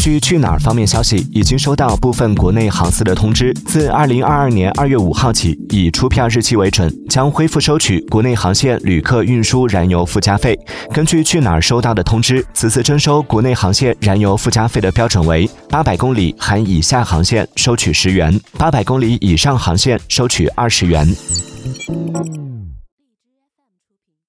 据去哪儿方面消息，已经收到部分国内航司的通知，自二零二二年二月五号起，以出票日期为准，将恢复收取国内航线旅客运输燃油附加费。根据去哪儿收到的通知，此次征收国内航线燃油附加费的标准为：八百公里含以下航线收取十元，八百公里以上航线收取二十元。